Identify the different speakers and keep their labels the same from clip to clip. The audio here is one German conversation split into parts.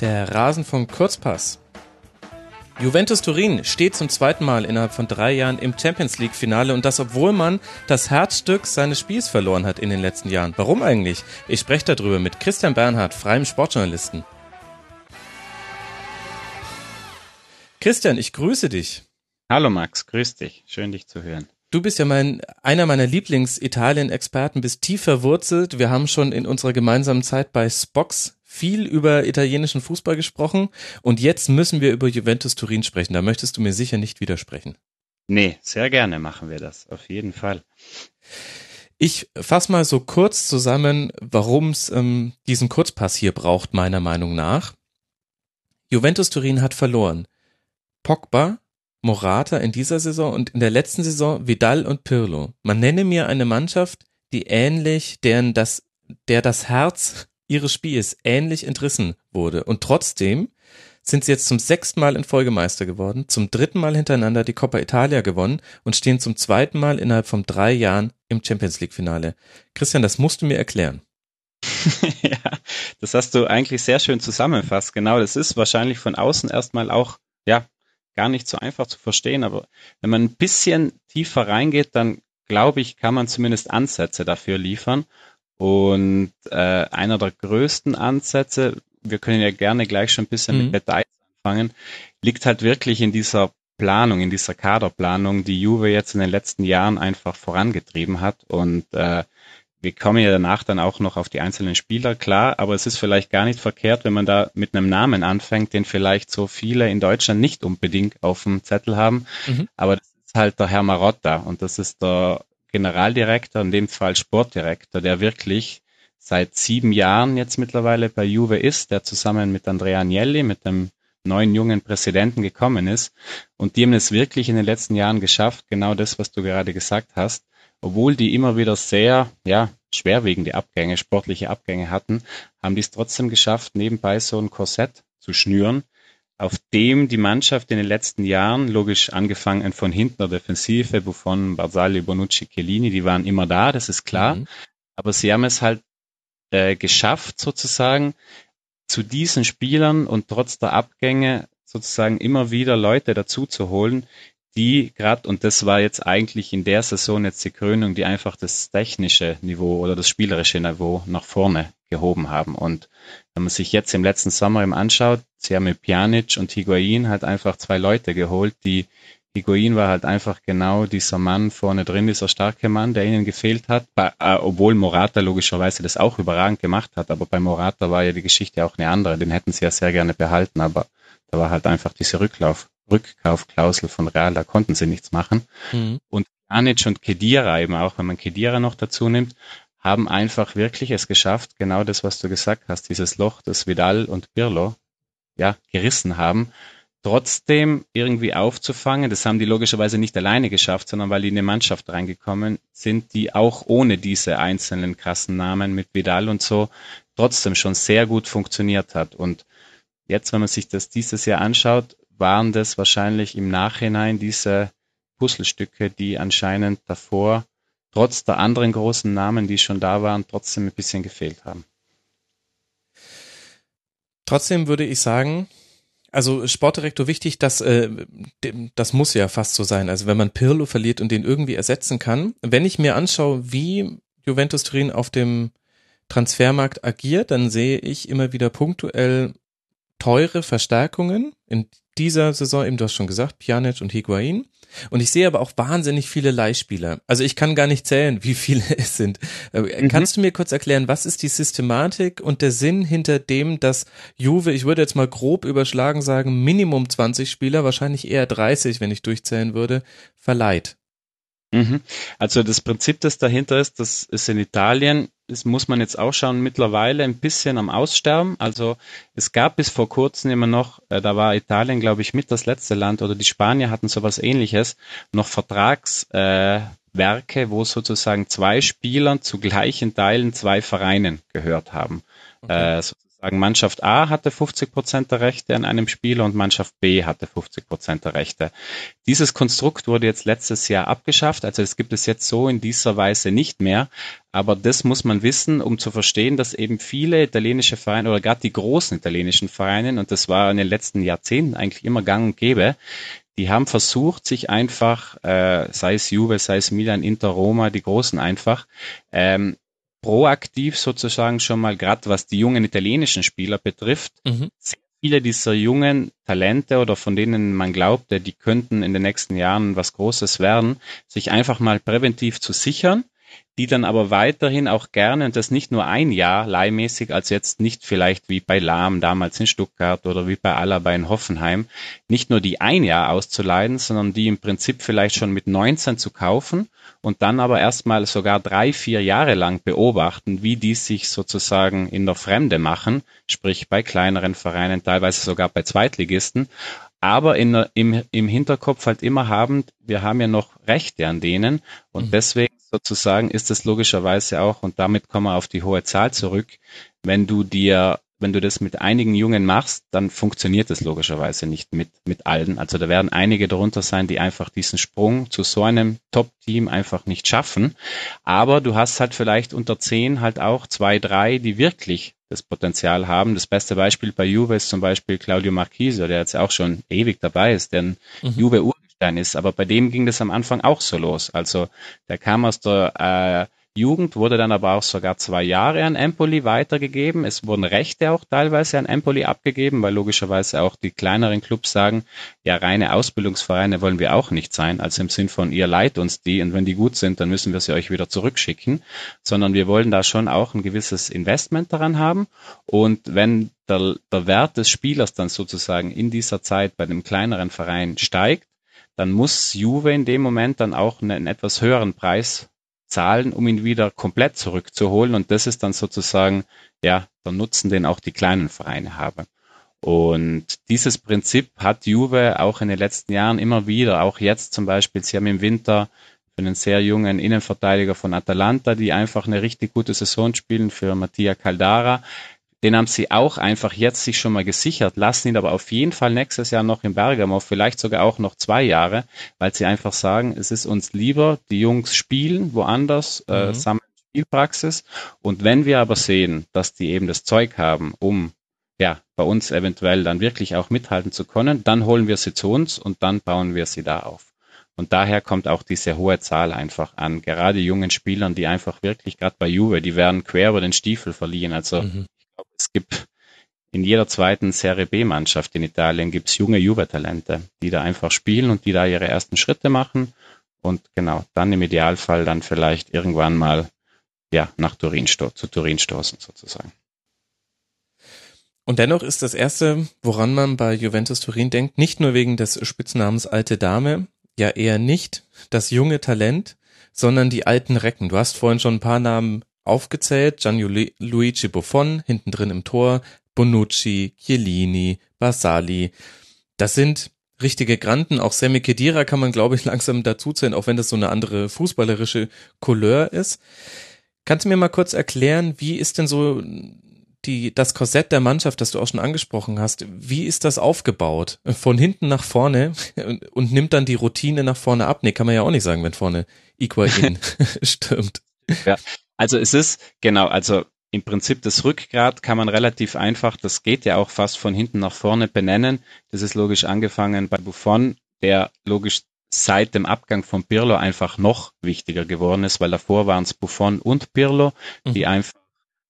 Speaker 1: Der Rasenfunk Kurzpass. Juventus Turin steht zum zweiten Mal innerhalb von drei Jahren im Champions League Finale und das, obwohl man das Herzstück seines Spiels verloren hat in den letzten Jahren. Warum eigentlich? Ich spreche darüber mit Christian Bernhard, freiem Sportjournalisten. Christian, ich grüße dich.
Speaker 2: Hallo Max, grüß dich. Schön dich zu hören.
Speaker 1: Du bist ja mein, einer meiner Lieblings-Italien-Experten, bist tief verwurzelt. Wir haben schon in unserer gemeinsamen Zeit bei Spox viel über italienischen Fußball gesprochen und jetzt müssen wir über Juventus Turin sprechen. Da möchtest du mir sicher nicht widersprechen.
Speaker 2: Nee, sehr gerne machen wir das, auf jeden Fall.
Speaker 1: Ich fasse mal so kurz zusammen, warum es ähm, diesen Kurzpass hier braucht, meiner Meinung nach. Juventus Turin hat verloren. Pogba, Morata in dieser Saison und in der letzten Saison Vidal und Pirlo. Man nenne mir eine Mannschaft, die ähnlich, deren das, der das Herz ihres Spiels ähnlich entrissen wurde. Und trotzdem sind sie jetzt zum sechsten Mal in Folge Meister geworden, zum dritten Mal hintereinander die Coppa Italia gewonnen und stehen zum zweiten Mal innerhalb von drei Jahren im Champions League Finale. Christian, das musst du mir erklären.
Speaker 2: ja, das hast du eigentlich sehr schön zusammenfasst. Genau, das ist wahrscheinlich von außen erstmal auch, ja, gar nicht so einfach zu verstehen, aber wenn man ein bisschen tiefer reingeht, dann glaube ich, kann man zumindest Ansätze dafür liefern. Und äh, einer der größten Ansätze, wir können ja gerne gleich schon ein bisschen mhm. mit Details anfangen, liegt halt wirklich in dieser Planung, in dieser Kaderplanung, die Juve jetzt in den letzten Jahren einfach vorangetrieben hat. Und äh, wir kommen ja danach dann auch noch auf die einzelnen Spieler, klar, aber es ist vielleicht gar nicht verkehrt, wenn man da mit einem Namen anfängt, den vielleicht so viele in Deutschland nicht unbedingt auf dem Zettel haben. Mhm. Aber das ist halt der Herr Marotta und das ist der Generaldirektor, in dem Fall Sportdirektor, der wirklich seit sieben Jahren jetzt mittlerweile bei Juve ist, der zusammen mit Andrea Agnelli, mit dem neuen jungen Präsidenten gekommen ist. Und die haben es wirklich in den letzten Jahren geschafft, genau das, was du gerade gesagt hast. Obwohl die immer wieder sehr, ja, schwerwiegende Abgänge, sportliche Abgänge hatten, haben die es trotzdem geschafft, nebenbei so ein Korsett zu schnüren, auf dem die Mannschaft in den letzten Jahren, logisch angefangen von hinten der Defensive, Buffon, Barzali, Bonucci, Chiellini, die waren immer da, das ist klar. Mhm. Aber sie haben es halt äh, geschafft, sozusagen, zu diesen Spielern und trotz der Abgänge sozusagen immer wieder Leute dazu zu holen, die gerade, und das war jetzt eigentlich in der Saison jetzt die Krönung, die einfach das technische Niveau oder das spielerische Niveau nach vorne gehoben haben. Und wenn man sich jetzt im letzten Sommer eben anschaut, sie haben mit Pjanic und Higuain halt einfach zwei Leute geholt, die Higuain war halt einfach genau dieser Mann vorne drin, dieser starke Mann, der ihnen gefehlt hat, bei, äh, obwohl Morata logischerweise das auch überragend gemacht hat, aber bei Morata war ja die Geschichte auch eine andere, den hätten sie ja sehr gerne behalten, aber da war halt einfach diese Rücklauf, Rückkaufklausel von Real, da konnten sie nichts machen. Mhm. Und Pjanic und Kedira eben auch, wenn man Kedira noch dazu nimmt, haben einfach wirklich es geschafft, genau das, was du gesagt hast, dieses Loch, das Vidal und Pirlo ja, gerissen haben, trotzdem irgendwie aufzufangen. Das haben die logischerweise nicht alleine geschafft, sondern weil die in eine Mannschaft reingekommen sind, die auch ohne diese einzelnen krassen Namen mit Vidal und so trotzdem schon sehr gut funktioniert hat. Und jetzt, wenn man sich das dieses Jahr anschaut, waren das wahrscheinlich im Nachhinein diese Puzzlestücke, die anscheinend davor trotz der anderen großen Namen, die schon da waren, trotzdem ein bisschen gefehlt haben.
Speaker 1: Trotzdem würde ich sagen, also Sportdirektor wichtig, dass äh, das muss ja fast so sein. Also wenn man Pirlo verliert und den irgendwie ersetzen kann, wenn ich mir anschaue, wie Juventus Turin auf dem Transfermarkt agiert, dann sehe ich immer wieder punktuell teure Verstärkungen. In dieser Saison eben, du hast schon gesagt, Pjanic und Higuain. Und ich sehe aber auch wahnsinnig viele Leihspieler. Also ich kann gar nicht zählen, wie viele es sind. Äh, mhm. Kannst du mir kurz erklären, was ist die Systematik und der Sinn hinter dem, dass Juve, ich würde jetzt mal grob überschlagen sagen, Minimum 20 Spieler, wahrscheinlich eher 30, wenn ich durchzählen würde, verleiht?
Speaker 2: Mhm. Also das Prinzip, das dahinter ist, das ist in Italien, das muss man jetzt auch schauen, mittlerweile ein bisschen am Aussterben. Also es gab bis vor kurzem immer noch, äh, da war Italien, glaube ich, mit das letzte Land oder die Spanier hatten sowas ähnliches, noch Vertragswerke, äh, wo sozusagen zwei Spielern zu gleichen Teilen zwei Vereinen gehört haben. Okay. Äh, sozusagen Mannschaft A hatte 50 Prozent der Rechte an einem Spieler und Mannschaft B hatte 50 Prozent der Rechte. Dieses Konstrukt wurde jetzt letztes Jahr abgeschafft, also es gibt es jetzt so in dieser Weise nicht mehr. Aber das muss man wissen, um zu verstehen, dass eben viele italienische Vereine oder gerade die großen italienischen Vereine, und das war in den letzten Jahrzehnten eigentlich immer gang und gäbe, die haben versucht, sich einfach, äh, sei es Juve, sei es Milan, Inter, Roma, die Großen einfach, ähm, proaktiv sozusagen schon mal, gerade was die jungen italienischen Spieler betrifft, mhm. viele dieser jungen Talente oder von denen man glaubte, die könnten in den nächsten Jahren was Großes werden, sich einfach mal präventiv zu sichern die dann aber weiterhin auch gerne, und das nicht nur ein Jahr leihmäßig, also jetzt nicht vielleicht wie bei Lahm damals in Stuttgart oder wie bei Alaba in Hoffenheim, nicht nur die ein Jahr auszuleihen, sondern die im Prinzip vielleicht schon mit 19 zu kaufen und dann aber erstmal sogar drei, vier Jahre lang beobachten, wie die sich sozusagen in der Fremde machen, sprich bei kleineren Vereinen, teilweise sogar bei Zweitligisten aber in, im, im Hinterkopf halt immer haben, wir haben ja noch Rechte an denen und mhm. deswegen sozusagen ist es logischerweise auch, und damit kommen wir auf die hohe Zahl zurück, wenn du dir, wenn du das mit einigen Jungen machst, dann funktioniert es logischerweise nicht mit, mit allen. Also da werden einige darunter sein, die einfach diesen Sprung zu so einem Top-Team einfach nicht schaffen. Aber du hast halt vielleicht unter zehn halt auch zwei, drei, die wirklich das Potenzial haben. Das beste Beispiel bei Juve ist zum Beispiel Claudio Marquise, der jetzt auch schon ewig dabei ist, denn mhm. Juve Urgestein ist. Aber bei dem ging das am Anfang auch so los. Also der kam aus der äh, Jugend wurde dann aber auch sogar zwei Jahre an Empoli weitergegeben. Es wurden Rechte auch teilweise an Empoli abgegeben, weil logischerweise auch die kleineren Clubs sagen, ja, reine Ausbildungsvereine wollen wir auch nicht sein, also im Sinn von, ihr leiht uns die und wenn die gut sind, dann müssen wir sie euch wieder zurückschicken, sondern wir wollen da schon auch ein gewisses Investment daran haben. Und wenn der, der Wert des Spielers dann sozusagen in dieser Zeit bei dem kleineren Verein steigt, dann muss Juve in dem Moment dann auch einen etwas höheren Preis zahlen, um ihn wieder komplett zurückzuholen. Und das ist dann sozusagen ja der Nutzen, den auch die kleinen Vereine haben. Und dieses Prinzip hat Juve auch in den letzten Jahren immer wieder, auch jetzt zum Beispiel, sie haben im Winter für einen sehr jungen Innenverteidiger von Atalanta, die einfach eine richtig gute Saison spielen, für Mattia Caldara, den haben sie auch einfach jetzt sich schon mal gesichert, lassen ihn aber auf jeden Fall nächstes Jahr noch in Bergamo, vielleicht sogar auch noch zwei Jahre, weil sie einfach sagen, es ist uns lieber, die Jungs spielen woanders, äh, mhm. sammeln Spielpraxis. Und wenn wir aber sehen, dass die eben das Zeug haben, um ja, bei uns eventuell dann wirklich auch mithalten zu können, dann holen wir sie zu uns und dann bauen wir sie da auf. Und daher kommt auch diese hohe Zahl einfach an. Gerade jungen Spielern, die einfach wirklich, gerade bei Juve, die werden quer über den Stiefel verliehen. Also mhm es gibt in jeder zweiten Serie B-Mannschaft in Italien gibt es junge Juve-Talente, die da einfach spielen und die da ihre ersten Schritte machen und genau, dann im Idealfall dann vielleicht irgendwann mal ja, nach Turin zu Turin stoßen sozusagen.
Speaker 1: Und dennoch ist das erste, woran man bei Juventus Turin denkt, nicht nur wegen des Spitznamens alte Dame, ja eher nicht das junge Talent, sondern die alten Recken. Du hast vorhin schon ein paar Namen aufgezählt, Gianluigi Buffon hinten drin im Tor, Bonucci, Chiellini, Basali. Das sind richtige Granten. Auch Sammy Kedira kann man, glaube ich, langsam dazuzählen, auch wenn das so eine andere fußballerische Couleur ist. Kannst du mir mal kurz erklären, wie ist denn so die, das Korsett der Mannschaft, das du auch schon angesprochen hast, wie ist das aufgebaut? Von hinten nach vorne und, und nimmt dann die Routine nach vorne ab? Nee, kann man ja auch nicht sagen, wenn vorne Iguain stürmt.
Speaker 2: Ja, also es ist, genau, also im Prinzip das Rückgrat kann man relativ einfach, das geht ja auch fast von hinten nach vorne benennen. Das ist logisch angefangen bei Buffon, der logisch seit dem Abgang von Pirlo einfach noch wichtiger geworden ist, weil davor waren es Buffon und Pirlo, die mhm. einfach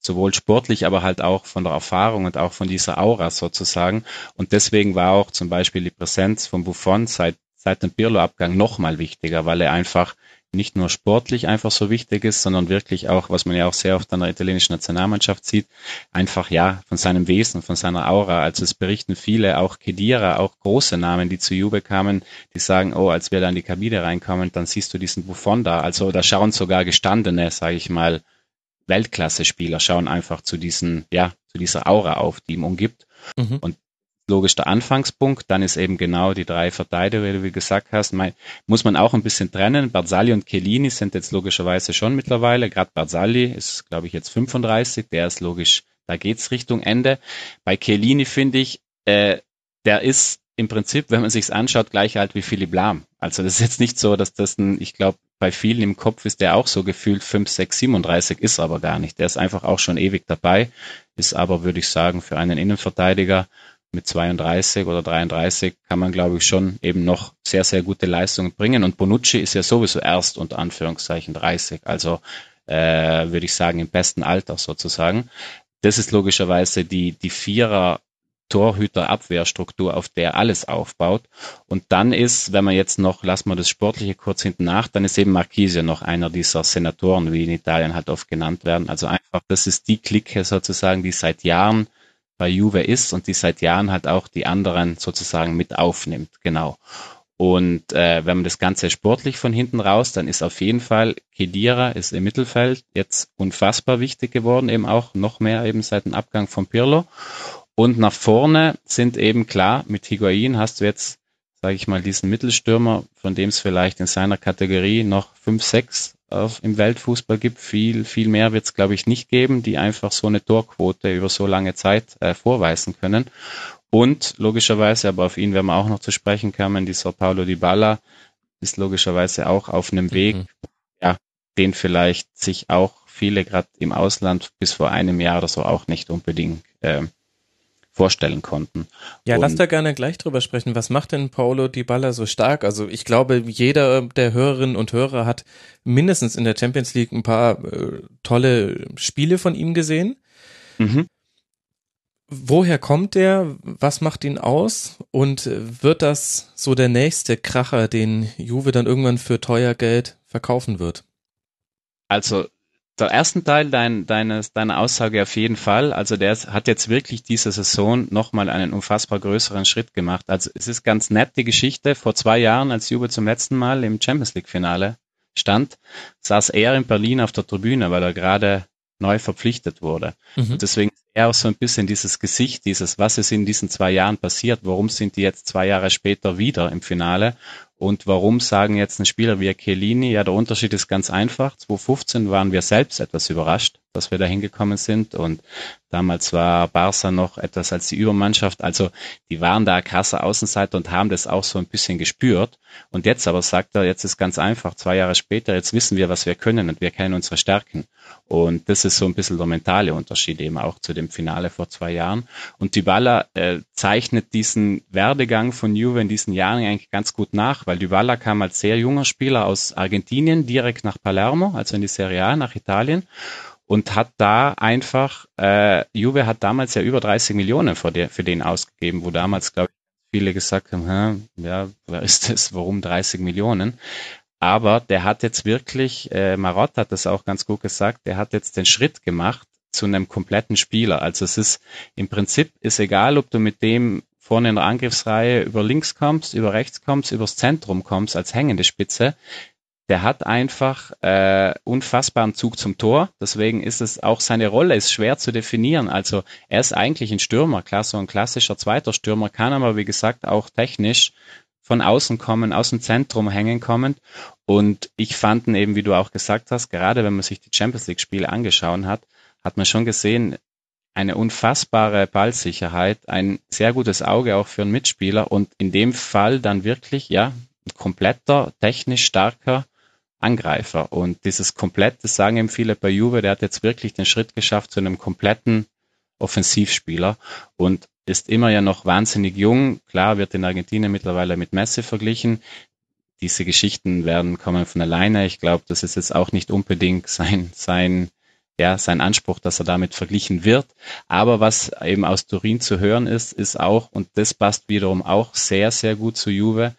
Speaker 2: sowohl sportlich, aber halt auch von der Erfahrung und auch von dieser Aura sozusagen. Und deswegen war auch zum Beispiel die Präsenz von Buffon seit, seit dem Pirlo-Abgang nochmal wichtiger, weil er einfach nicht nur sportlich einfach so wichtig ist, sondern wirklich auch, was man ja auch sehr oft an der italienischen Nationalmannschaft sieht, einfach ja von seinem Wesen, von seiner Aura. Also es berichten viele, auch Kedira, auch große Namen, die zu Juve kamen, die sagen, oh, als wir da in die Kabine reinkommen, dann siehst du diesen Buffon da. Also da schauen sogar gestandene, sage ich mal, Weltklasse-Spieler schauen einfach zu diesen, ja, zu dieser Aura auf, die ihm umgibt. Mhm. Und logisch der Anfangspunkt. Dann ist eben genau die drei Verteidiger, wie du gesagt hast, muss man auch ein bisschen trennen. Barzali und Chiellini sind jetzt logischerweise schon mittlerweile. Gerade Barzali ist, glaube ich, jetzt 35. Der ist logisch da geht's Richtung Ende. Bei Chiellini finde ich, äh, der ist im Prinzip, wenn man sich's anschaut, gleich alt wie Philipp Lahm. Also das ist jetzt nicht so, dass das ein, ich glaube, bei vielen im Kopf ist der auch so gefühlt 5, 6, 37, ist aber gar nicht. Der ist einfach auch schon ewig dabei, ist aber, würde ich sagen, für einen Innenverteidiger mit 32 oder 33 kann man, glaube ich, schon eben noch sehr, sehr gute Leistungen bringen. Und Bonucci ist ja sowieso erst unter Anführungszeichen 30, also äh, würde ich sagen im besten Alter sozusagen. Das ist logischerweise die, die Vierer Torhüter-Abwehrstruktur, auf der alles aufbaut. Und dann ist, wenn man jetzt noch, lassen wir das Sportliche kurz hinten nach, dann ist eben Marquise noch einer dieser Senatoren, wie in Italien halt oft genannt werden. Also einfach, das ist die Clique sozusagen, die seit Jahren bei Juve ist und die seit Jahren halt auch die anderen sozusagen mit aufnimmt. Genau. Und äh, wenn man das Ganze sportlich von hinten raus, dann ist auf jeden Fall Kedira ist im Mittelfeld jetzt unfassbar wichtig geworden, eben auch noch mehr eben seit dem Abgang von Pirlo. Und nach vorne sind eben klar, mit Higuain hast du jetzt, sage ich mal, diesen Mittelstürmer, von dem es vielleicht in seiner Kategorie noch fünf, sechs auf, im Weltfußball gibt. Viel, viel mehr wird es, glaube ich, nicht geben, die einfach so eine Torquote über so lange Zeit äh, vorweisen können. Und logischerweise, aber auf ihn werden wir auch noch zu sprechen kommen, dieser Paulo Di Balla ist logischerweise auch auf einem Weg, mhm. ja, den vielleicht sich auch viele gerade im Ausland bis vor einem Jahr oder so auch nicht unbedingt äh, vorstellen konnten.
Speaker 1: Ja, und lass da gerne gleich drüber sprechen. Was macht denn Paulo Di Balla so stark? Also ich glaube, jeder der Hörerinnen und Hörer hat mindestens in der Champions League ein paar äh, tolle Spiele von ihm gesehen. Mhm. Woher kommt der? Was macht ihn aus? Und wird das so der nächste Kracher, den Juve dann irgendwann für teuer Geld verkaufen wird?
Speaker 2: Also der ersten Teil dein, deines, deiner Aussage auf jeden Fall. Also der hat jetzt wirklich diese Saison nochmal einen unfassbar größeren Schritt gemacht. Also es ist ganz nett die Geschichte. Vor zwei Jahren, als Juve zum letzten Mal im Champions League Finale stand, saß er in Berlin auf der Tribüne, weil er gerade neu verpflichtet wurde. Mhm. Und deswegen ist er auch so ein bisschen dieses Gesicht, dieses, was ist in diesen zwei Jahren passiert, warum sind die jetzt zwei Jahre später wieder im Finale und warum sagen jetzt ein Spieler wie Chiellini? Ja, der Unterschied ist ganz einfach. 2015 waren wir selbst etwas überrascht, dass wir da hingekommen sind. Und damals war Barca noch etwas als die Übermannschaft. Also die waren da krasser Außenseiter und haben das auch so ein bisschen gespürt. Und jetzt aber sagt er, jetzt ist ganz einfach, zwei Jahre später, jetzt wissen wir, was wir können und wir kennen unsere Stärken. Und das ist so ein bisschen der mentale Unterschied eben auch zu dem Finale vor zwei Jahren. Und Dybala äh, zeichnet diesen Werdegang von Juve in diesen Jahren eigentlich ganz gut nach, weil Dybala kam als sehr junger Spieler aus Argentinien direkt nach Palermo, also in die Serie A, nach Italien und hat da einfach, äh, Juve hat damals ja über 30 Millionen für, der, für den ausgegeben, wo damals, glaube ich, viele gesagt haben, ja, wer ist das, warum 30 Millionen? Aber der hat jetzt wirklich, äh, Marotta hat das auch ganz gut gesagt, der hat jetzt den Schritt gemacht zu einem kompletten Spieler. Also es ist im Prinzip ist egal, ob du mit dem vorne in der Angriffsreihe über links kommst, über rechts kommst, übers Zentrum kommst als hängende Spitze. Der hat einfach äh, unfassbaren Zug zum Tor. Deswegen ist es auch seine Rolle ist schwer zu definieren. Also er ist eigentlich ein Stürmer, klar so ein klassischer zweiter Stürmer, kann aber wie gesagt auch technisch von außen kommen, aus dem Zentrum hängen kommend. Und ich fand ihn eben, wie du auch gesagt hast, gerade wenn man sich die Champions League Spiele angeschaut hat, hat man schon gesehen, eine unfassbare Ballsicherheit, ein sehr gutes Auge auch für einen Mitspieler und in dem Fall dann wirklich, ja, kompletter, technisch starker Angreifer. Und dieses komplett, das sagen eben viele bei Juve, der hat jetzt wirklich den Schritt geschafft zu einem kompletten Offensivspieler. Und ist immer ja noch wahnsinnig jung. Klar wird in Argentinien mittlerweile mit Messi verglichen. Diese Geschichten werden kommen von alleine. Ich glaube, das ist jetzt auch nicht unbedingt sein, sein, ja, sein Anspruch, dass er damit verglichen wird. Aber was eben aus Turin zu hören ist, ist auch, und das passt wiederum auch sehr, sehr gut zu Juve,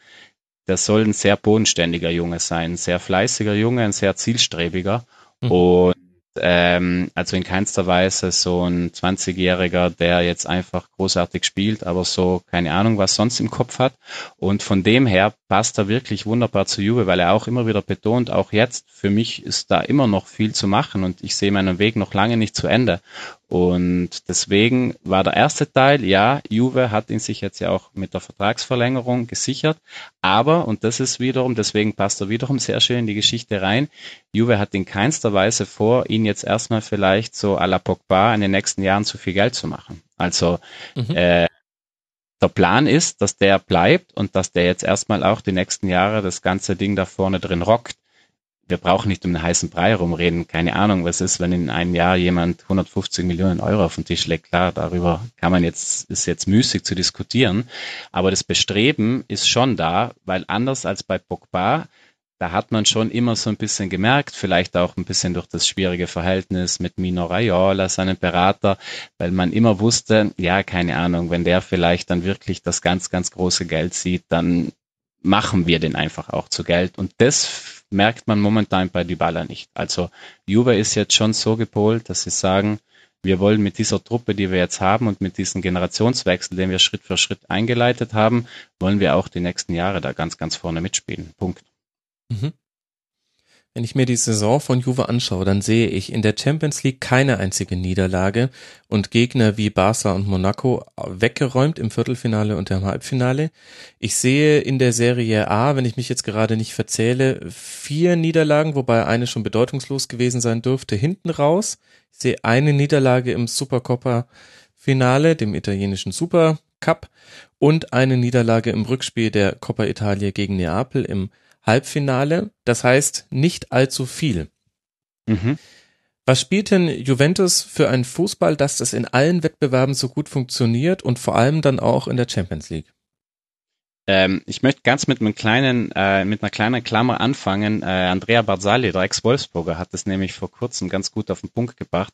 Speaker 2: der soll ein sehr bodenständiger Junge sein, ein sehr fleißiger Junge, ein sehr zielstrebiger. Mhm. Und ähm, also in keinster Weise so ein 20-Jähriger, der jetzt einfach großartig spielt, aber so keine Ahnung, was sonst im Kopf hat. Und von dem her passt er wirklich wunderbar zu Juve, weil er auch immer wieder betont, auch jetzt, für mich ist da immer noch viel zu machen und ich sehe meinen Weg noch lange nicht zu Ende. Und deswegen war der erste Teil, ja, Juve hat ihn sich jetzt ja auch mit der Vertragsverlängerung gesichert, aber, und das ist wiederum, deswegen passt er wiederum sehr schön in die Geschichte rein, Juve hat in keinster Weise vor, ihn jetzt erstmal vielleicht so à la Pogba in den nächsten Jahren zu viel Geld zu machen. Also mhm. äh, der Plan ist, dass der bleibt und dass der jetzt erstmal auch die nächsten Jahre das ganze Ding da vorne drin rockt wir brauchen nicht um den heißen Brei rumreden. Keine Ahnung, was ist, wenn in einem Jahr jemand 150 Millionen Euro auf den Tisch legt. Klar, darüber kann man jetzt, ist jetzt müßig zu diskutieren. Aber das Bestreben ist schon da, weil anders als bei Pogba, da hat man schon immer so ein bisschen gemerkt, vielleicht auch ein bisschen durch das schwierige Verhältnis mit Mino Raiola, seinem Berater, weil man immer wusste, ja, keine Ahnung, wenn der vielleicht dann wirklich das ganz, ganz große Geld sieht, dann machen wir den einfach auch zu Geld. Und das merkt man momentan bei Dybala nicht. Also Juve ist jetzt schon so gepolt, dass sie sagen, wir wollen mit dieser Truppe, die wir jetzt haben und mit diesem Generationswechsel, den wir Schritt für Schritt eingeleitet haben, wollen wir auch die nächsten Jahre da ganz, ganz vorne mitspielen. Punkt. Mhm.
Speaker 1: Wenn ich mir die Saison von Juve anschaue, dann sehe ich in der Champions League keine einzige Niederlage und Gegner wie Barca und Monaco weggeräumt im Viertelfinale und im Halbfinale. Ich sehe in der Serie A, wenn ich mich jetzt gerade nicht verzähle, vier Niederlagen, wobei eine schon bedeutungslos gewesen sein dürfte, hinten raus. Ich sehe eine Niederlage im Supercoppa Finale, dem italienischen Super Cup und eine Niederlage im Rückspiel der Coppa Italia gegen Neapel im Halbfinale, das heißt nicht allzu viel. Mhm. Was spielt denn Juventus für einen Fußball, dass das in allen Wettbewerben so gut funktioniert und vor allem dann auch in der Champions League?
Speaker 2: Ähm, ich möchte ganz mit einem kleinen, äh, mit einer kleinen Klammer anfangen. Äh, Andrea Barzali, der Ex-Wolfsburger, hat es nämlich vor kurzem ganz gut auf den Punkt gebracht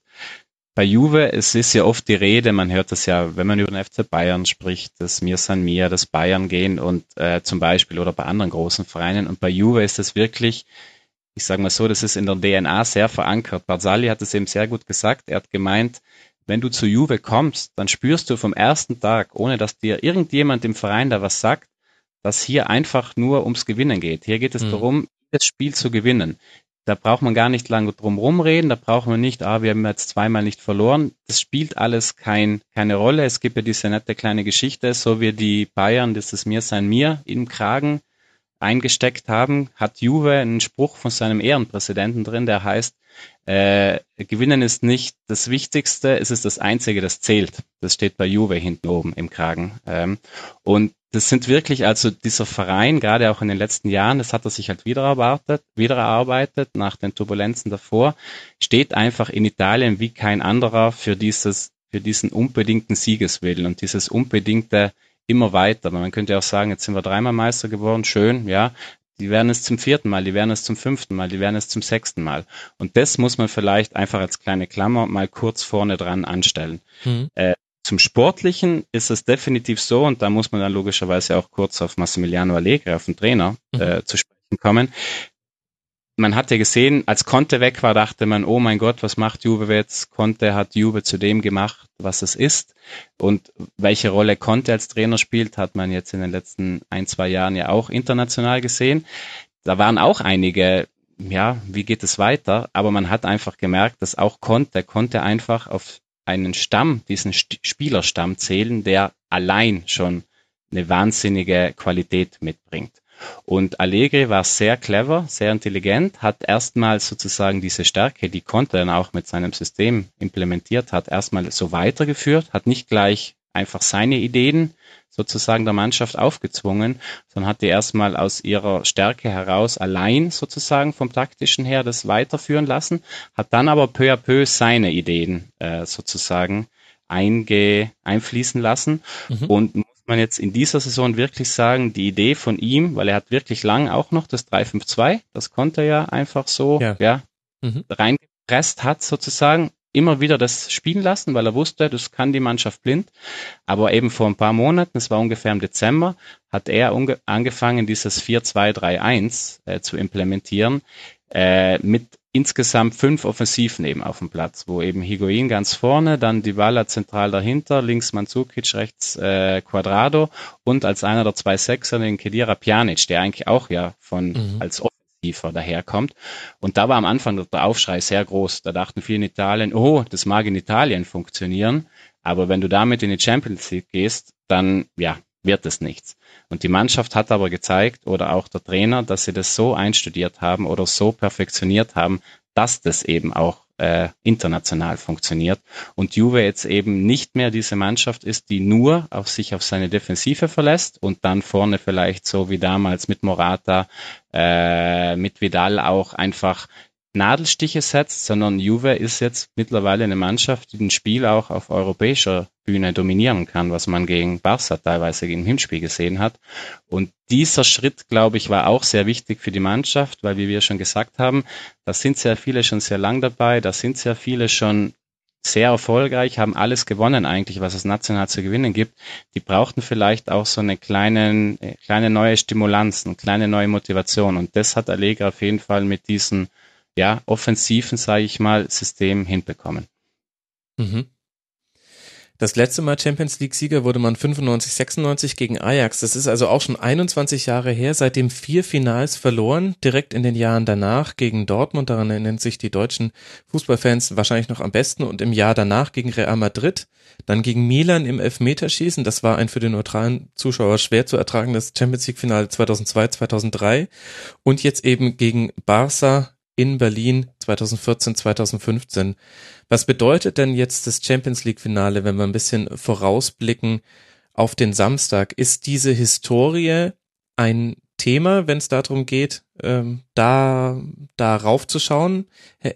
Speaker 2: bei Juve, es ist ja oft die Rede, man hört das ja, wenn man über den FC Bayern spricht, dass Mir San Mir, das Bayern gehen und äh, zum Beispiel oder bei anderen großen Vereinen. Und bei Juve ist das wirklich, ich sage mal so, das ist in der DNA sehr verankert. Barzali hat es eben sehr gut gesagt. Er hat gemeint, wenn du zu Juve kommst, dann spürst du vom ersten Tag, ohne dass dir irgendjemand im Verein da was sagt, dass hier einfach nur ums Gewinnen geht. Hier geht es mhm. darum, das Spiel zu gewinnen. Da braucht man gar nicht lange drum rumreden, da braucht man nicht, ah, wir haben jetzt zweimal nicht verloren. Das spielt alles kein, keine Rolle. Es gibt ja diese nette kleine Geschichte, so wie die Bayern, das ist mir sein mir im Kragen eingesteckt haben, hat Juve einen Spruch von seinem Ehrenpräsidenten drin, der heißt, äh, Gewinnen ist nicht das Wichtigste, es ist das Einzige, das zählt. Das steht bei Juve hinten oben im Kragen. Ähm, und das sind wirklich, also dieser Verein, gerade auch in den letzten Jahren, das hat er sich halt wieder erwartet, wieder erarbeitet nach den Turbulenzen davor, steht einfach in Italien wie kein anderer für dieses, für diesen unbedingten Siegeswillen und dieses unbedingte immer weiter. Man könnte auch sagen, jetzt sind wir dreimal Meister geworden, schön, ja. Die werden es zum vierten Mal, die werden es zum fünften Mal, die werden es zum sechsten Mal. Und das muss man vielleicht einfach als kleine Klammer mal kurz vorne dran anstellen. Mhm. Äh, zum Sportlichen ist es definitiv so, und da muss man dann logischerweise auch kurz auf Massimiliano Allegri, auf den Trainer, mhm. äh, zu sprechen kommen. Man hat ja gesehen, als Conte weg war, dachte man, oh mein Gott, was macht Juve jetzt? Conte hat Juve zu dem gemacht, was es ist. Und welche Rolle Conte als Trainer spielt, hat man jetzt in den letzten ein, zwei Jahren ja auch international gesehen. Da waren auch einige ja, wie geht es weiter? Aber man hat einfach gemerkt, dass auch Conte, Conte einfach auf einen Stamm, diesen Spielerstamm zählen, der allein schon eine wahnsinnige Qualität mitbringt. Und Allegri war sehr clever, sehr intelligent, hat erstmal sozusagen diese Stärke, die Conte dann auch mit seinem System implementiert hat, erstmal so weitergeführt, hat nicht gleich einfach seine Ideen sozusagen der Mannschaft aufgezwungen, sondern hat die erstmal aus ihrer Stärke heraus allein sozusagen vom taktischen her das weiterführen lassen, hat dann aber peu à peu seine Ideen äh, sozusagen einge, einfließen lassen mhm. und muss man jetzt in dieser Saison wirklich sagen, die Idee von ihm, weil er hat wirklich lang auch noch das 3-5-2, das konnte er ja einfach so ja. ja mhm. reingepresst hat sozusagen, immer wieder das spielen lassen, weil er wusste, das kann die Mannschaft blind. Aber eben vor ein paar Monaten, es war ungefähr im Dezember, hat er angefangen, dieses 4-2-3-1 äh, zu implementieren, äh, mit insgesamt fünf Offensiven eben auf dem Platz, wo eben Higuain ganz vorne, dann Dybala zentral dahinter, links Mandzukic, rechts äh, Quadrado und als einer der zwei Sechser den Kedira Pjanic, der eigentlich auch ja von mhm. als tiefer daherkommt. Und da war am Anfang der Aufschrei sehr groß. Da dachten viele in Italien, oh, das mag in Italien funktionieren. Aber wenn du damit in die Champions League gehst, dann, ja, wird es nichts. Und die Mannschaft hat aber gezeigt oder auch der Trainer, dass sie das so einstudiert haben oder so perfektioniert haben, dass das eben auch äh, international funktioniert und Juve jetzt eben nicht mehr diese Mannschaft ist, die nur auf sich auf seine Defensive verlässt und dann vorne vielleicht so wie damals mit Morata, äh, mit Vidal auch einfach Nadelstiche setzt, sondern Juve ist jetzt mittlerweile eine Mannschaft, die ein Spiel auch auf europäischer Bühne dominieren kann, was man gegen Barca teilweise im Hinspiel gesehen hat. Und dieser Schritt, glaube ich, war auch sehr wichtig für die Mannschaft, weil wie wir schon gesagt haben, da sind sehr viele schon sehr lang dabei, da sind sehr viele schon sehr erfolgreich, haben alles gewonnen eigentlich, was es national zu gewinnen gibt. Die brauchten vielleicht auch so eine kleine, kleine neue Stimulanz, eine kleine neue Motivation. Und das hat Allegri auf jeden Fall mit diesen ja, offensiven, sage ich mal, System hinbekommen.
Speaker 1: Mhm. Das letzte Mal Champions League Sieger wurde man 95, 96 gegen Ajax. Das ist also auch schon 21 Jahre her, seitdem vier Finals verloren, direkt in den Jahren danach gegen Dortmund, daran erinnern sich die deutschen Fußballfans wahrscheinlich noch am besten und im Jahr danach gegen Real Madrid, dann gegen Milan im Elfmeterschießen, das war ein für den neutralen Zuschauer schwer zu ertragendes Champions League Finale 2002, 2003 und jetzt eben gegen Barca in Berlin 2014, 2015. Was bedeutet denn jetzt das Champions League Finale, wenn wir ein bisschen vorausblicken auf den Samstag? Ist diese Historie ein Thema, wenn es darum geht, ähm, da, da raufzuschauen?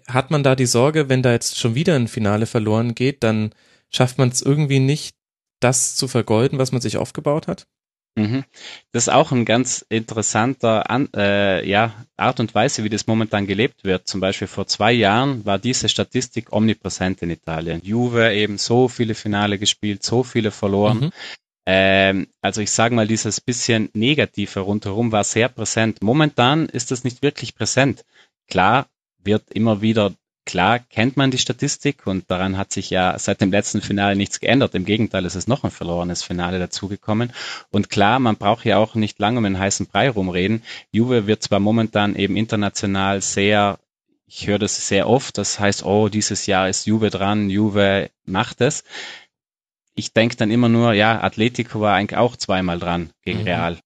Speaker 1: Hat man da die Sorge, wenn da jetzt schon wieder ein Finale verloren geht, dann schafft man es irgendwie nicht, das zu vergolden, was man sich aufgebaut hat?
Speaker 2: Mhm. Das ist auch ein ganz interessanter An äh, ja, Art und Weise, wie das momentan gelebt wird. Zum Beispiel vor zwei Jahren war diese Statistik omnipräsent in Italien. Juve eben so viele Finale gespielt, so viele verloren. Mhm. Ähm, also ich sage mal, dieses bisschen Negative rundherum war sehr präsent. Momentan ist das nicht wirklich präsent. Klar wird immer wieder Klar kennt man die Statistik und daran hat sich ja seit dem letzten Finale nichts geändert. Im Gegenteil, es ist noch ein verlorenes Finale dazugekommen. Und klar, man braucht ja auch nicht lange um einen heißen Brei rumreden. Juve wird zwar momentan eben international sehr ich höre das sehr oft, das heißt, oh, dieses Jahr ist Juve dran, Juve macht es. Ich denke dann immer nur, ja, Atletico war eigentlich auch zweimal dran gegen mhm. Real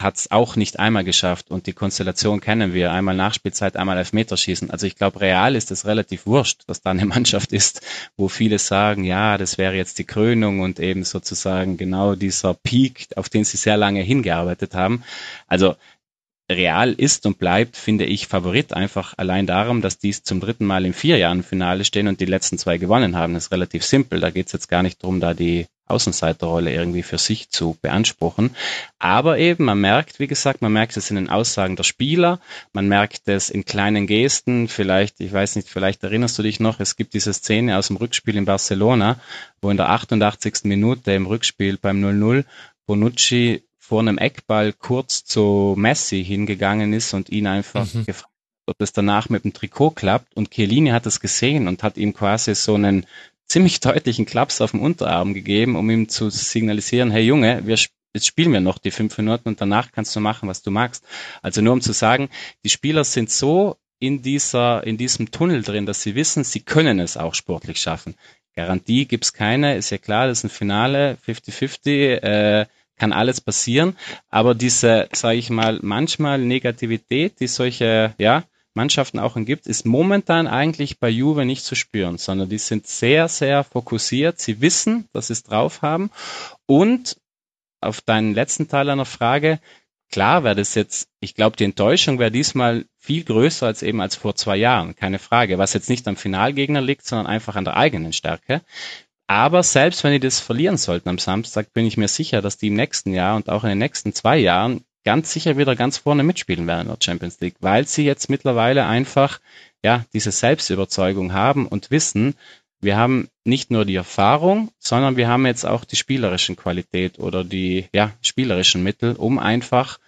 Speaker 2: hat es auch nicht einmal geschafft und die Konstellation kennen wir. Einmal Nachspielzeit, einmal Elfmeterschießen. Also ich glaube, real ist es relativ wurscht, dass da eine Mannschaft ist, wo viele sagen, ja, das wäre jetzt die Krönung und eben sozusagen genau dieser Peak, auf den sie sehr lange hingearbeitet haben. Also Real ist und bleibt, finde ich, Favorit einfach allein darum, dass dies zum dritten Mal in vier Jahren Finale stehen und die letzten zwei gewonnen haben. Das ist relativ simpel. Da geht es jetzt gar nicht darum, da die Außenseiterrolle irgendwie für sich zu beanspruchen. Aber eben, man merkt, wie gesagt, man merkt es in den Aussagen der Spieler, man merkt es in kleinen Gesten, vielleicht, ich weiß nicht, vielleicht erinnerst du dich noch, es gibt diese Szene aus dem Rückspiel in Barcelona, wo in der 88. Minute im Rückspiel beim 0-0 Bonucci vor einem Eckball kurz zu Messi hingegangen ist und ihn einfach mhm. gefragt, ob das danach mit dem Trikot klappt. Und Chiellini hat es gesehen und hat ihm quasi so einen ziemlich deutlichen Klaps auf dem Unterarm gegeben, um ihm zu signalisieren, hey Junge, wir jetzt spielen wir noch die fünf Minuten und danach kannst du machen, was du magst. Also nur um zu sagen, die Spieler sind so in dieser, in diesem Tunnel drin, dass sie wissen, sie können es auch sportlich schaffen. Garantie gibt's keine, ist ja klar, das ist ein Finale, 50-50, äh, kann alles passieren. Aber diese, sage ich mal, manchmal Negativität, die solche, ja, Mannschaften auch gibt, ist momentan eigentlich bei Juve nicht zu spüren, sondern die sind sehr, sehr fokussiert. Sie wissen, dass sie es drauf haben. Und auf deinen letzten Teil einer Frage, klar wäre das jetzt, ich glaube, die Enttäuschung wäre diesmal viel größer als eben als vor zwei Jahren, keine Frage, was jetzt nicht am Finalgegner liegt, sondern einfach an der eigenen Stärke. Aber selbst wenn die das verlieren sollten am Samstag, bin ich mir sicher, dass die im nächsten Jahr und auch in den nächsten zwei Jahren ganz sicher wieder ganz vorne mitspielen werden in der Champions League, weil sie jetzt mittlerweile einfach ja diese Selbstüberzeugung haben und wissen, wir haben nicht nur die Erfahrung, sondern wir haben jetzt auch die spielerischen Qualität oder die ja, spielerischen Mittel, um einfach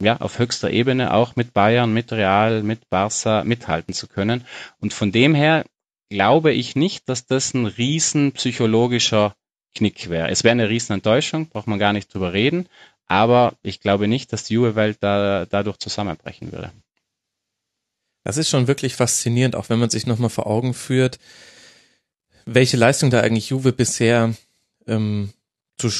Speaker 2: ja, auf höchster Ebene auch mit Bayern, mit Real, mit Barca mithalten zu können. Und von dem her glaube ich nicht, dass das ein riesen psychologischer Knick wäre. Es wäre eine riesen Enttäuschung, braucht man gar nicht drüber reden. Aber ich glaube nicht, dass die Juve-Welt da, dadurch zusammenbrechen würde.
Speaker 1: Das ist schon wirklich faszinierend, auch wenn man sich nochmal vor Augen führt, welche Leistung da eigentlich Juve bisher ähm, zu,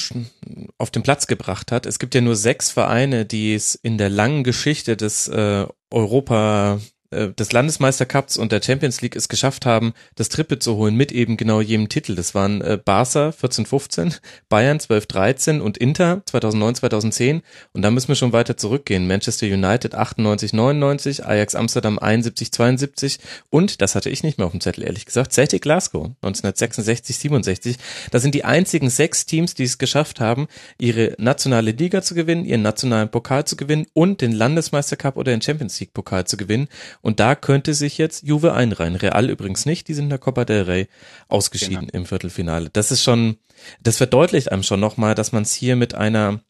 Speaker 1: auf den Platz gebracht hat. Es gibt ja nur sechs Vereine, die es in der langen Geschichte des äh, Europa äh, des Landesmeistercups und der Champions League es geschafft haben, das Triple zu holen mit eben genau jedem Titel. Das waren äh, Barca 14-15, Bayern 12-13 und Inter 2009-2010. Und da müssen wir schon weiter zurückgehen. Manchester United 98-99, Ajax Amsterdam 71-72 und, das hatte ich nicht mehr auf dem Zettel, ehrlich gesagt, Celtic Glasgow 1966-67. Das sind die einzigen sechs Teams, die es geschafft haben, ihre nationale Liga zu gewinnen, ihren nationalen Pokal zu gewinnen und den Landesmeistercup oder den Champions League Pokal zu gewinnen. Und da könnte sich jetzt Juve einreihen. Real übrigens nicht, die sind in der Copa del Rey ausgeschieden genau. im Viertelfinale. Das ist schon, das verdeutlicht einem schon nochmal, dass man es hier mit einer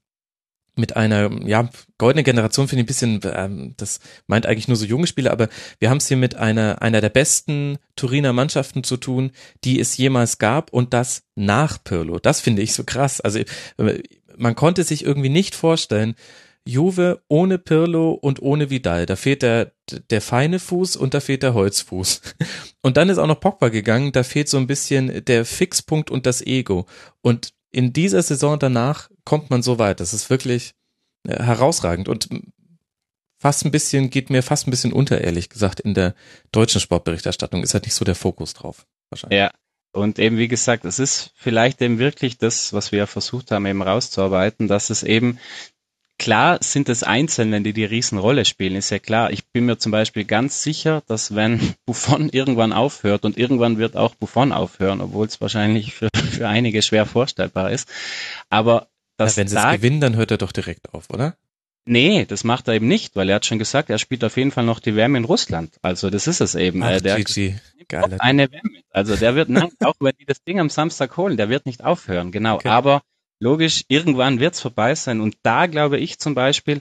Speaker 1: mit einer ja goldenen Generation finde ich ein bisschen ähm, das meint eigentlich nur so junge Spieler aber wir haben es hier mit einer einer der besten Turiner Mannschaften zu tun die es jemals gab und das nach Pirlo das finde ich so krass also man konnte sich irgendwie nicht vorstellen Juve ohne Pirlo und ohne Vidal. Da fehlt der, der feine Fuß und da fehlt der Holzfuß. Und dann ist auch noch Pogba gegangen, da fehlt so ein bisschen der Fixpunkt und das Ego. Und in dieser Saison danach kommt man so weit. Das ist wirklich äh, herausragend und fast ein bisschen, geht mir fast ein bisschen unter, ehrlich gesagt, in der deutschen Sportberichterstattung. Ist halt nicht so der Fokus drauf.
Speaker 2: Wahrscheinlich. Ja. Und eben, wie gesagt, es ist vielleicht eben wirklich das, was wir versucht haben, eben rauszuarbeiten, dass es eben Klar sind es Einzelne, die die Riesenrolle spielen, ist ja klar. Ich bin mir zum Beispiel ganz sicher, dass wenn Buffon irgendwann aufhört und irgendwann wird auch Buffon aufhören, obwohl es wahrscheinlich für, für einige schwer vorstellbar ist. Aber
Speaker 1: das ja, wenn sie es gewinnen, dann hört er doch direkt auf, oder?
Speaker 2: Nee, das macht er eben nicht, weil er hat schon gesagt, er spielt auf jeden Fall noch die Wärme in Russland. Also das ist es eben.
Speaker 1: Ach, der Gigi.
Speaker 2: Geil. Eine Wärme. Also der wird, nein, auch wenn die das Ding am Samstag holen, der wird nicht aufhören, genau. Okay. Aber logisch, irgendwann wird's vorbei sein. Und da glaube ich zum Beispiel,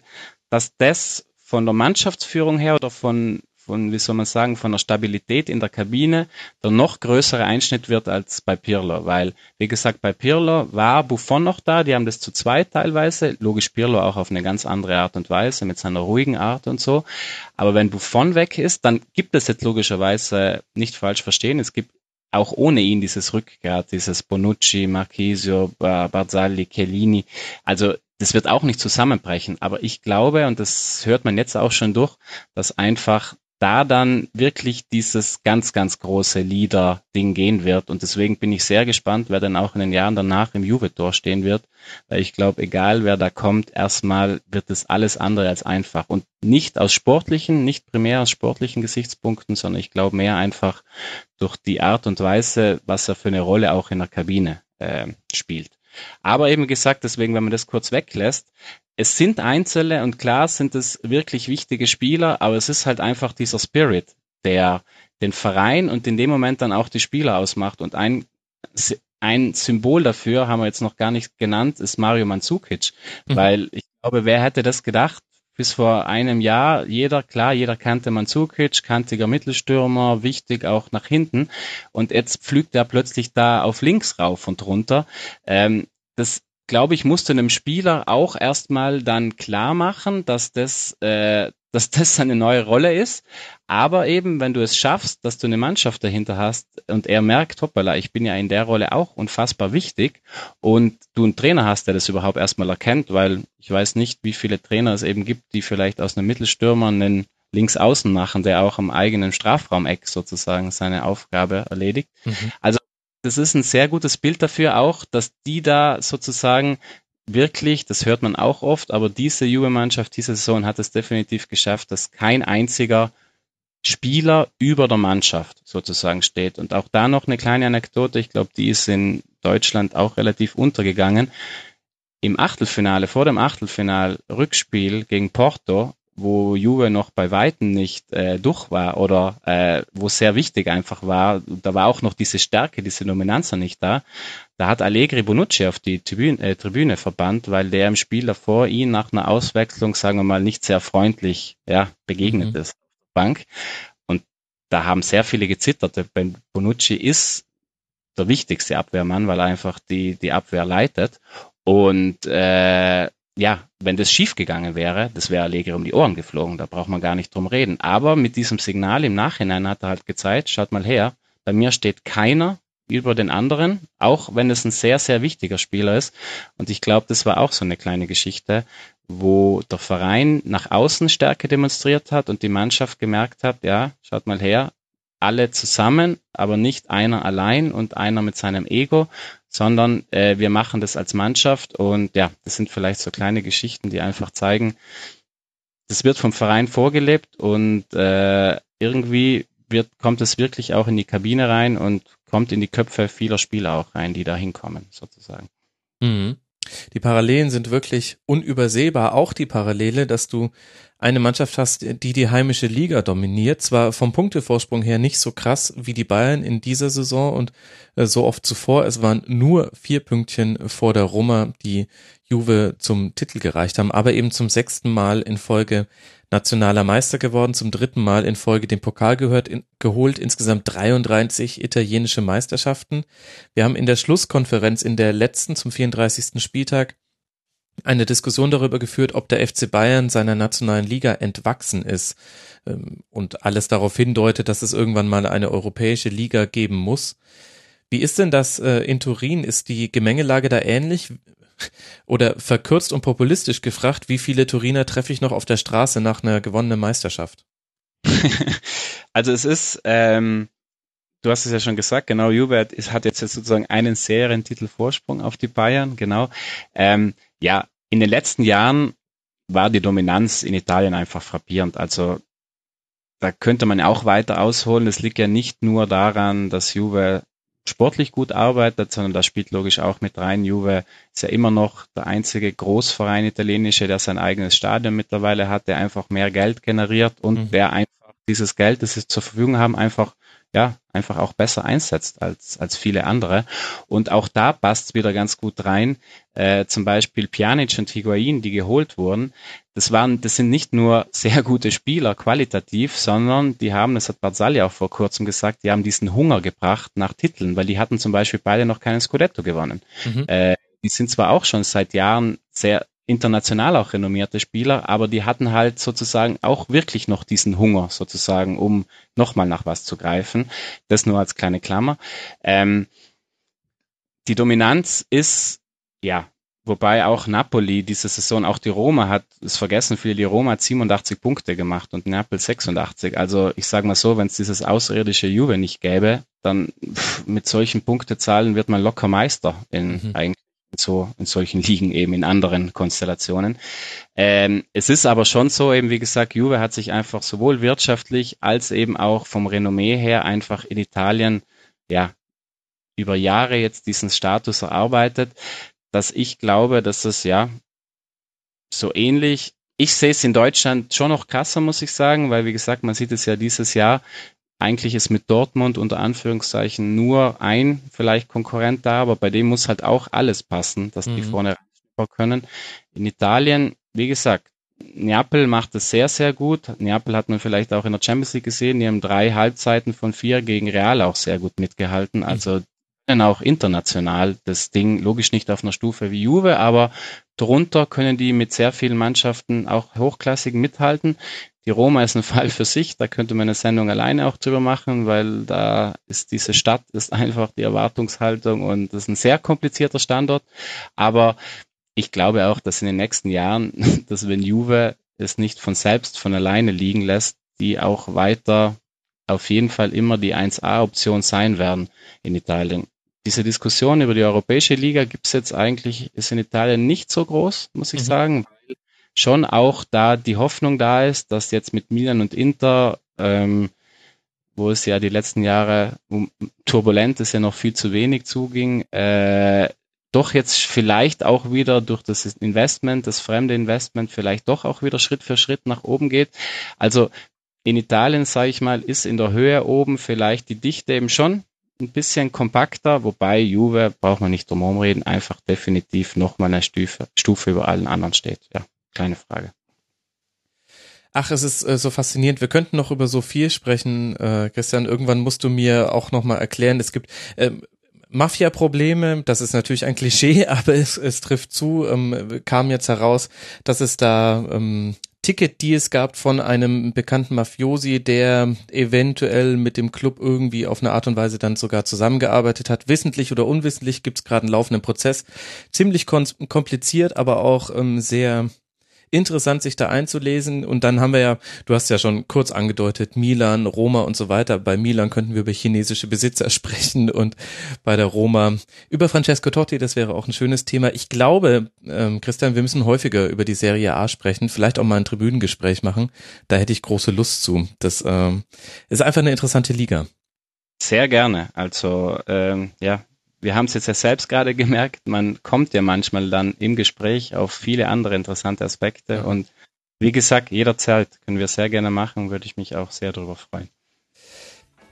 Speaker 2: dass das von der Mannschaftsführung her oder von, von, wie soll man sagen, von der Stabilität in der Kabine der noch größere Einschnitt wird als bei Pirlo. Weil, wie gesagt, bei Pirlo war Buffon noch da, die haben das zu zweit teilweise, logisch Pirlo auch auf eine ganz andere Art und Weise, mit seiner ruhigen Art und so. Aber wenn Buffon weg ist, dann gibt es jetzt logischerweise, nicht falsch verstehen, es gibt auch ohne ihn dieses Rückgrat, dieses Bonucci, Marchisio, Barzali, Chiellini. Also das wird auch nicht zusammenbrechen. Aber ich glaube, und das hört man jetzt auch schon durch, dass einfach da dann wirklich dieses ganz, ganz große Leader-Ding gehen wird. Und deswegen bin ich sehr gespannt, wer dann auch in den Jahren danach im Juve-Tor stehen wird. Weil ich glaube, egal wer da kommt, erstmal wird es alles andere als einfach. Und nicht aus sportlichen, nicht primär aus sportlichen Gesichtspunkten, sondern ich glaube mehr einfach durch die Art und Weise, was er für eine Rolle auch in der Kabine äh, spielt. Aber eben gesagt, deswegen, wenn man das kurz weglässt, es sind Einzelne und klar sind es wirklich wichtige Spieler, aber es ist halt einfach dieser Spirit, der den Verein und in dem Moment dann auch die Spieler ausmacht. Und ein, ein Symbol dafür haben wir jetzt noch gar nicht genannt, ist Mario Mandzukic. Mhm. Weil ich glaube, wer hätte das gedacht? Bis vor einem Jahr, jeder, klar, jeder kannte Mandzukic, kantiger Mittelstürmer, wichtig auch nach hinten. Und jetzt pflügt er plötzlich da auf links rauf und runter. Ähm, das glaube ich, musste einem Spieler auch erstmal dann klar machen, dass das, äh, dass das seine neue Rolle ist. Aber eben, wenn du es schaffst, dass du eine Mannschaft dahinter hast und er merkt, hoppala, ich bin ja in der Rolle auch unfassbar wichtig und du einen Trainer hast, der das überhaupt erstmal erkennt, weil ich weiß nicht, wie viele Trainer es eben gibt, die vielleicht aus einem Mittelstürmer einen Linksaußen machen, der auch am eigenen Strafraumeck sozusagen seine Aufgabe erledigt. Mhm. Also das ist ein sehr gutes Bild dafür auch, dass die da sozusagen wirklich, das hört man auch oft, aber diese Juve-Mannschaft, diese Saison hat es definitiv geschafft, dass kein einziger Spieler über der Mannschaft sozusagen steht. Und auch da noch eine kleine Anekdote, ich glaube, die ist in Deutschland auch relativ untergegangen. Im Achtelfinale, vor dem Achtelfinal-Rückspiel gegen Porto wo Juve noch bei Weitem nicht äh, durch war oder äh, wo sehr wichtig einfach war, da war auch noch diese Stärke, diese Dominanz nicht da. Da hat Allegri Bonucci auf die Tribüne, äh, Tribüne verbannt, weil der im Spiel davor ihn nach einer Auswechslung, sagen wir mal, nicht sehr freundlich ja, begegnet mhm. ist. Bank. Und da haben sehr viele gezittert. Denn Bonucci ist der wichtigste Abwehrmann, weil er einfach die, die Abwehr leitet. Und äh, ja, wenn das schief gegangen wäre, das wäre Allegri um die Ohren geflogen, da braucht man gar nicht drum reden. Aber mit diesem Signal im Nachhinein hat er halt gezeigt, schaut mal her, bei mir steht keiner über den anderen, auch wenn es ein sehr, sehr wichtiger Spieler ist. Und ich glaube, das war auch so eine kleine Geschichte, wo der Verein nach außen Stärke demonstriert hat und die Mannschaft gemerkt hat, ja, schaut mal her, alle zusammen, aber nicht einer allein und einer mit seinem Ego, sondern äh, wir machen das als Mannschaft und ja, das sind vielleicht so kleine Geschichten, die einfach zeigen, das wird vom Verein vorgelebt und äh, irgendwie wird, kommt es wirklich auch in die Kabine rein und kommt in die Köpfe vieler Spieler auch rein, die da hinkommen, sozusagen.
Speaker 1: Mhm. Die Parallelen sind wirklich unübersehbar. Auch die Parallele, dass du eine Mannschaft hast, die die heimische Liga dominiert. Zwar vom Punktevorsprung her nicht so krass wie die Bayern in dieser Saison und äh, so oft zuvor. Es waren nur vier Pünktchen vor der Roma, die Juve zum Titel gereicht haben, aber eben zum sechsten Mal in Folge nationaler Meister geworden, zum dritten Mal in Folge den Pokal gehört, in, geholt, insgesamt 33 italienische Meisterschaften. Wir haben in der Schlusskonferenz in der letzten zum 34. Spieltag eine Diskussion darüber geführt, ob der FC Bayern seiner nationalen Liga entwachsen ist ähm, und alles darauf hindeutet, dass es irgendwann mal eine europäische Liga geben muss. Wie ist denn das äh, in Turin? Ist die Gemengelage da ähnlich? Oder verkürzt und populistisch gefragt, wie viele Turiner treffe ich noch auf der Straße nach einer gewonnenen Meisterschaft?
Speaker 2: also es ist, ähm, du hast es ja schon gesagt, genau, Juve hat jetzt sozusagen einen Serientitel Vorsprung auf die Bayern, genau. Ähm, ja, in den letzten Jahren war die Dominanz in Italien einfach frappierend. Also da könnte man auch weiter ausholen. Es liegt ja nicht nur daran, dass Juve sportlich gut arbeitet, sondern da spielt logisch auch mit rein. Juve ist ja immer noch der einzige Großverein italienische, der sein eigenes Stadion mittlerweile hat, der einfach mehr Geld generiert und mhm. der einfach dieses Geld, das sie zur Verfügung haben, einfach ja, einfach auch besser einsetzt als, als viele andere. Und auch da passt es wieder ganz gut rein. Äh, zum Beispiel Pjanic und Higuain, die geholt wurden, das waren, das sind nicht nur sehr gute Spieler qualitativ, sondern die haben, das hat Barzali auch vor kurzem gesagt, die haben diesen Hunger gebracht nach Titeln, weil die hatten zum Beispiel beide noch keinen Scudetto gewonnen. Mhm. Äh, die sind zwar auch schon seit Jahren sehr international auch renommierte Spieler, aber die hatten halt sozusagen auch wirklich noch diesen Hunger sozusagen, um nochmal nach was zu greifen. Das nur als kleine Klammer. Ähm, die Dominanz ist, ja, wobei auch Napoli diese Saison, auch die Roma hat, es vergessen viele, die Roma hat 87 Punkte gemacht und Neapel 86. Also ich sage mal so, wenn es dieses außerirdische Juve nicht gäbe, dann pff, mit solchen Punktezahlen wird man locker Meister in mhm. eigentlich so in solchen Ligen eben in anderen Konstellationen. Ähm, es ist aber schon so, eben wie gesagt, Juve hat sich einfach sowohl wirtschaftlich als eben auch vom Renommee her einfach in Italien ja über Jahre jetzt diesen Status erarbeitet, dass ich glaube, dass es ja so ähnlich ich sehe es in Deutschland schon noch krasser, muss ich sagen, weil wie gesagt, man sieht es ja dieses Jahr, eigentlich ist mit Dortmund unter Anführungszeichen nur ein vielleicht Konkurrent da, aber bei dem muss halt auch alles passen, dass mhm. die vorne können. In Italien, wie gesagt, Neapel macht es sehr, sehr gut. Neapel hat man vielleicht auch in der Champions League gesehen. Die haben drei Halbzeiten von vier gegen Real auch sehr gut mitgehalten. Mhm. Also können auch international das Ding, logisch nicht auf einer Stufe wie Juve, aber drunter können die mit sehr vielen Mannschaften auch hochklassig mithalten. Die Roma ist ein Fall für sich, da könnte man eine Sendung alleine auch drüber machen, weil da ist diese Stadt, ist einfach die Erwartungshaltung und das ist ein sehr komplizierter Standort. Aber ich glaube auch, dass in den nächsten Jahren, dass wenn Juve es nicht von selbst, von alleine liegen lässt, die auch weiter auf jeden Fall immer die 1A-Option sein werden in Italien. Diese Diskussion über die europäische Liga gibt es jetzt eigentlich, ist in Italien nicht so groß, muss ich mhm. sagen, schon auch da die Hoffnung da ist, dass jetzt mit Milan und Inter, ähm, wo es ja die letzten Jahre um, turbulent ist, ja noch viel zu wenig zuging, äh, doch jetzt vielleicht auch wieder durch das Investment, das fremde Investment, vielleicht doch auch wieder Schritt für Schritt nach oben geht. Also in Italien, sage ich mal, ist in der Höhe oben vielleicht die Dichte eben schon ein bisschen kompakter, wobei Juve, braucht man nicht drum herum reden, einfach definitiv nochmal eine Stufe, Stufe über allen anderen steht. Ja. Keine Frage.
Speaker 1: Ach, es ist äh, so faszinierend. Wir könnten noch über so viel sprechen, äh, Christian. Irgendwann musst du mir auch noch mal erklären. Es gibt, ähm, Mafia-Probleme, das ist natürlich ein Klischee, aber es, es trifft zu, ähm, kam jetzt heraus, dass es da ähm, Ticket-Deals gab von einem bekannten Mafiosi, der eventuell mit dem Club irgendwie auf eine Art und Weise dann sogar zusammengearbeitet hat. Wissentlich oder unwissentlich gibt es gerade einen laufenden Prozess. Ziemlich kompliziert, aber auch ähm, sehr interessant, sich da einzulesen. Und dann haben wir ja, du hast ja schon kurz angedeutet, Milan, Roma und so weiter. Bei Milan könnten wir über chinesische Besitzer sprechen und bei der Roma über Francesco Totti, das wäre auch ein schönes Thema. Ich glaube, ähm, Christian, wir müssen häufiger über die Serie A sprechen, vielleicht auch mal ein Tribünengespräch machen. Da hätte ich große Lust zu. Das ähm, ist einfach eine interessante Liga.
Speaker 2: Sehr gerne. Also ähm, ja, wir haben es jetzt ja selbst gerade gemerkt, man kommt ja manchmal dann im Gespräch auf viele andere interessante Aspekte ja. und wie gesagt, jederzeit können wir sehr gerne machen, würde ich mich auch sehr darüber freuen.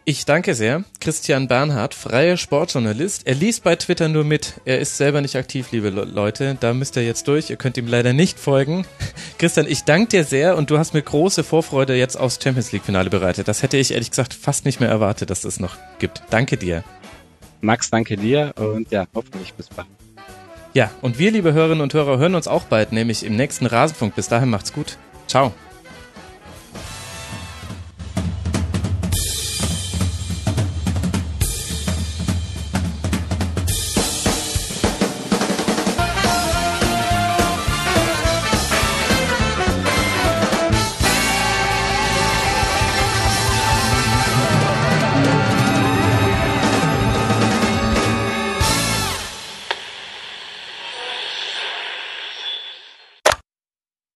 Speaker 1: Ich danke sehr. Christian Bernhard, freier Sportjournalist. Er liest bei Twitter nur mit. Er ist selber nicht aktiv, liebe Leute. Da müsst ihr jetzt durch. Ihr könnt ihm leider nicht folgen. Christian, ich danke dir sehr und du hast mir große Vorfreude jetzt aufs Champions League Finale bereitet. Das hätte ich ehrlich gesagt fast nicht mehr erwartet, dass es noch gibt. Danke dir.
Speaker 2: Max, danke dir und ja, hoffentlich bis bald.
Speaker 1: Ja, und wir, liebe Hörerinnen und Hörer, hören uns auch bald, nämlich im nächsten Rasenfunk. Bis dahin macht's gut. Ciao.